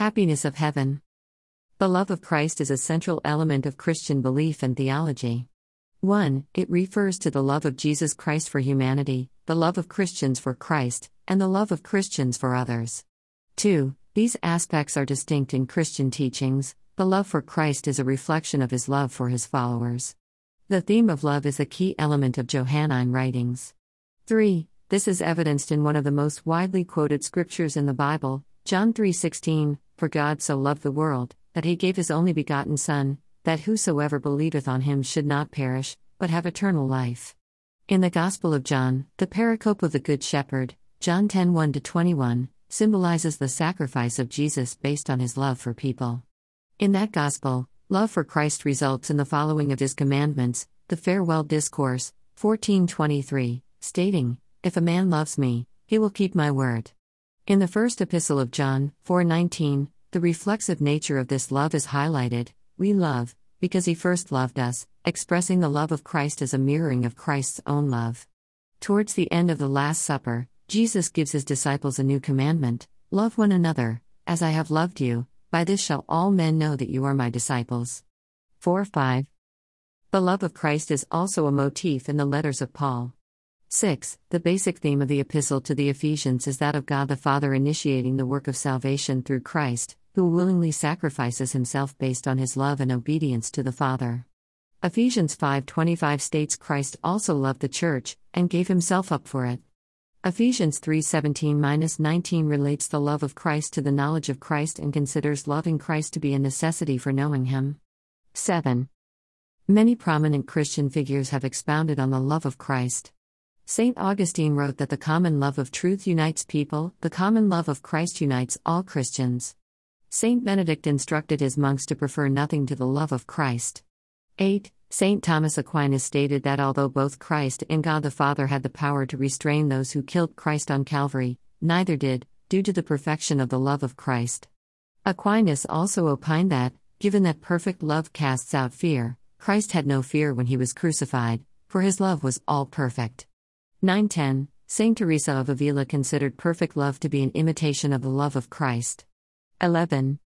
Happiness of Heaven. The love of Christ is a central element of Christian belief and theology. 1. It refers to the love of Jesus Christ for humanity, the love of Christians for Christ, and the love of Christians for others. 2. These aspects are distinct in Christian teachings. The love for Christ is a reflection of his love for his followers. The theme of love is a key element of Johannine writings. 3. This is evidenced in one of the most widely quoted scriptures in the Bible, John 3:16, "For God so loved the world that he gave his only begotten son, that whosoever believeth on him should not perish, but have eternal life." In the Gospel of John, the pericope of the Good Shepherd, John 10:1 21, symbolizes the sacrifice of Jesus based on his love for people. In that gospel, love for Christ results in the following of his commandments, the farewell discourse, 1423, stating, if a man loves me, he will keep my word. In the first epistle of John, 4:19, the reflexive nature of this love is highlighted. We love because he first loved us, expressing the love of Christ as a mirroring of Christ's own love. Towards the end of the Last Supper, Jesus gives his disciples a new commandment love one another, as I have loved you, by this shall all men know that you are my disciples. 4 5. The love of Christ is also a motif in the letters of Paul. 6. The basic theme of the epistle to the Ephesians is that of God the Father initiating the work of salvation through Christ, who willingly sacrifices himself based on his love and obedience to the Father. Ephesians 5:25 states Christ also loved the church and gave himself up for it. Ephesians 3:17-19 relates the love of Christ to the knowledge of Christ and considers loving Christ to be a necessity for knowing him. 7. Many prominent Christian figures have expounded on the love of Christ. St. Augustine wrote that the common love of truth unites people, the common love of Christ unites all Christians. St. Benedict instructed his monks to prefer nothing to the love of Christ. 8. St. Thomas Aquinas stated that although both Christ and God the Father had the power to restrain those who killed Christ on Calvary, neither did, due to the perfection of the love of Christ. Aquinas also opined that, given that perfect love casts out fear, Christ had no fear when he was crucified, for his love was all perfect. 910, Saint Teresa of Avila considered perfect love to be an imitation of the love of Christ. 11.